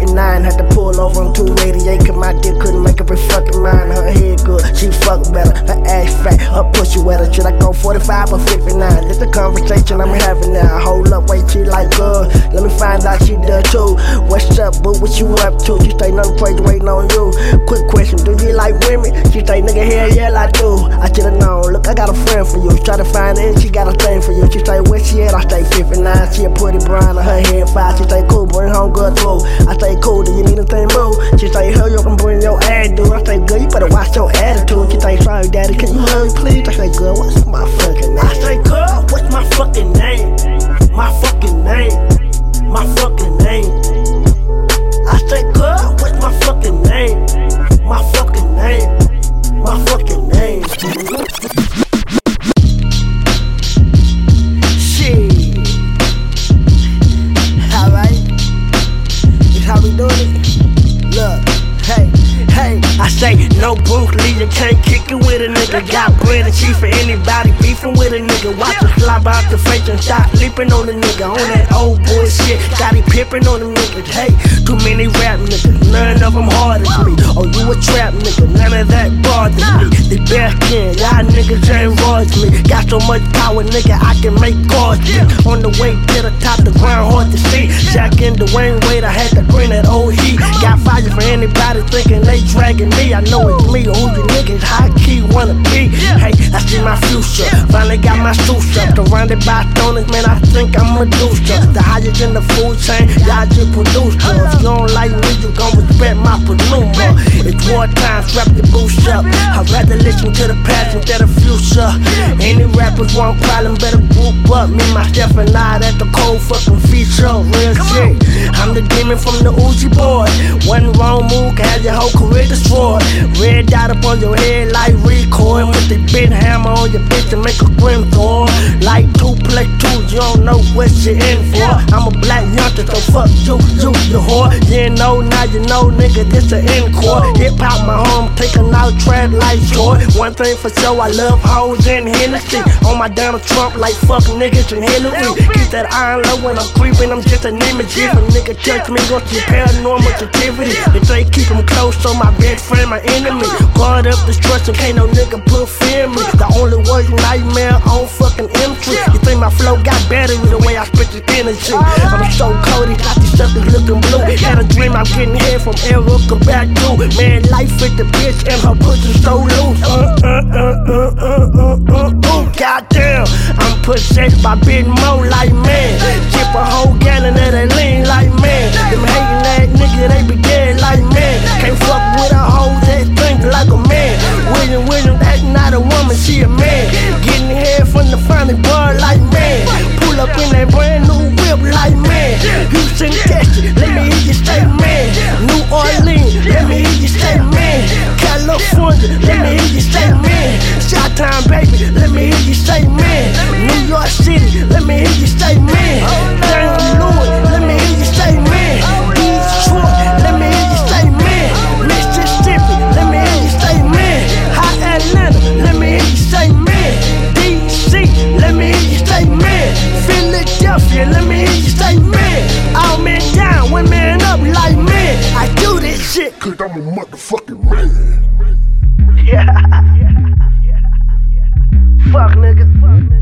59. Had to pull over on 288, cause my dick couldn't make up her fucking mind. Her head good, she fuck better, her ass fat, her pussy wetter. Should I go 45 or 59? That's the conversation I'm having now. Hold up, wait, she like, uh, let me find out she does too. What's up, boo? What you up to? She say nothing crazy waiting on you. Quick question, do you like women? She say, nigga, hell yeah, I do. I should've known. Look, I got a friend for you. Try to find it, she got a thing for you. She say, where she at? I say 59. She a pretty brown her head five. She say, cool, bring home good through. I say, cool, do you need anything more? She say, hell, you can bring your ass, dude. I say, good, you better watch your attitude. She say, sorry, daddy, can you hurry, please? I say, good, what's no Bruce Lee, you can't kick it with a nigga. Got bread and cheese for anybody beefing with a nigga. Watch him slide out the face and stop sleeping on the nigga. On that old bullshit, got him pimping on them niggas. Hey, too many rap niggas, of them hard as me. Oh, you a trap nigga, none of that bothers me. The best kin, y'all niggas ain't as me. Got so much power, nigga, I can make cars. On the way to the top, the ground hard to see. Jack in the Wayne Wade, I had to bring that old heat. Got fire for anybody thinking they dragging me. I know it's me, who you niggas high key wanna be. Hey, I see my future. Finally got my suits up. Surrounded by stoners, man, I think I'm a Medusa. The highest in the food chain, y'all just produce drugs. You don't like me, you gon' respect my pneuma. It's war time, strap your boots up. I'd rather listen to the past instead of future. Any rappers want problem, better group up. Me, my myself, and I, that's the cold fucking feature. Real shit. I'm the demon from the Uzi boy. One wrong move can have your whole career destroyed. Red dot up on your head like recoil. Put the big hammer on your bitch to make a grim thorn. Like two you don't know what you're in for. I'm a black youngster, so fuck you, you, you whore. You ain't know, now you know, nigga, this a encore. Hip hop, my home, taking out trap like short. One thing for sure, I love hoes and Hennessy. On my Donald Trump, like fuck niggas and Hillary. Keep that iron low when I'm creeping, I'm just an image. If a nigga touch me, go to paranormal activity. If they keep them close, so my best friend, my enemy. Guard up destruction, can't no nigga my flow got better with the way I spit this energy? I'm so cold, these got these suckers looking blue. Had a dream I'm getting here from Erica back to Man, life with the bitch and her pussy so loose. Uh, uh, uh, uh, uh, uh. Goddamn, I'm possessed by Big Moe like man. Chip a whole gallon of that lean like man. Them hating that nigga, they be dead like man. Can't fuck with a hoe that think like a man. William William, that's not a woman, she a man. Say man. New York City, let me hear you say man. St. Louis, let me hear you say man. Detroit, let me hear you say man. Mississippi, let me hear you say man. Hot Atlanta, let me hear you say man. DC, let me hear you say man. Philadelphia, let me hear you say man. All men down, women up like man. I do this shit. Cause I'm a motherfucking man. Yeah. Fuck niggas. Fuck niggas.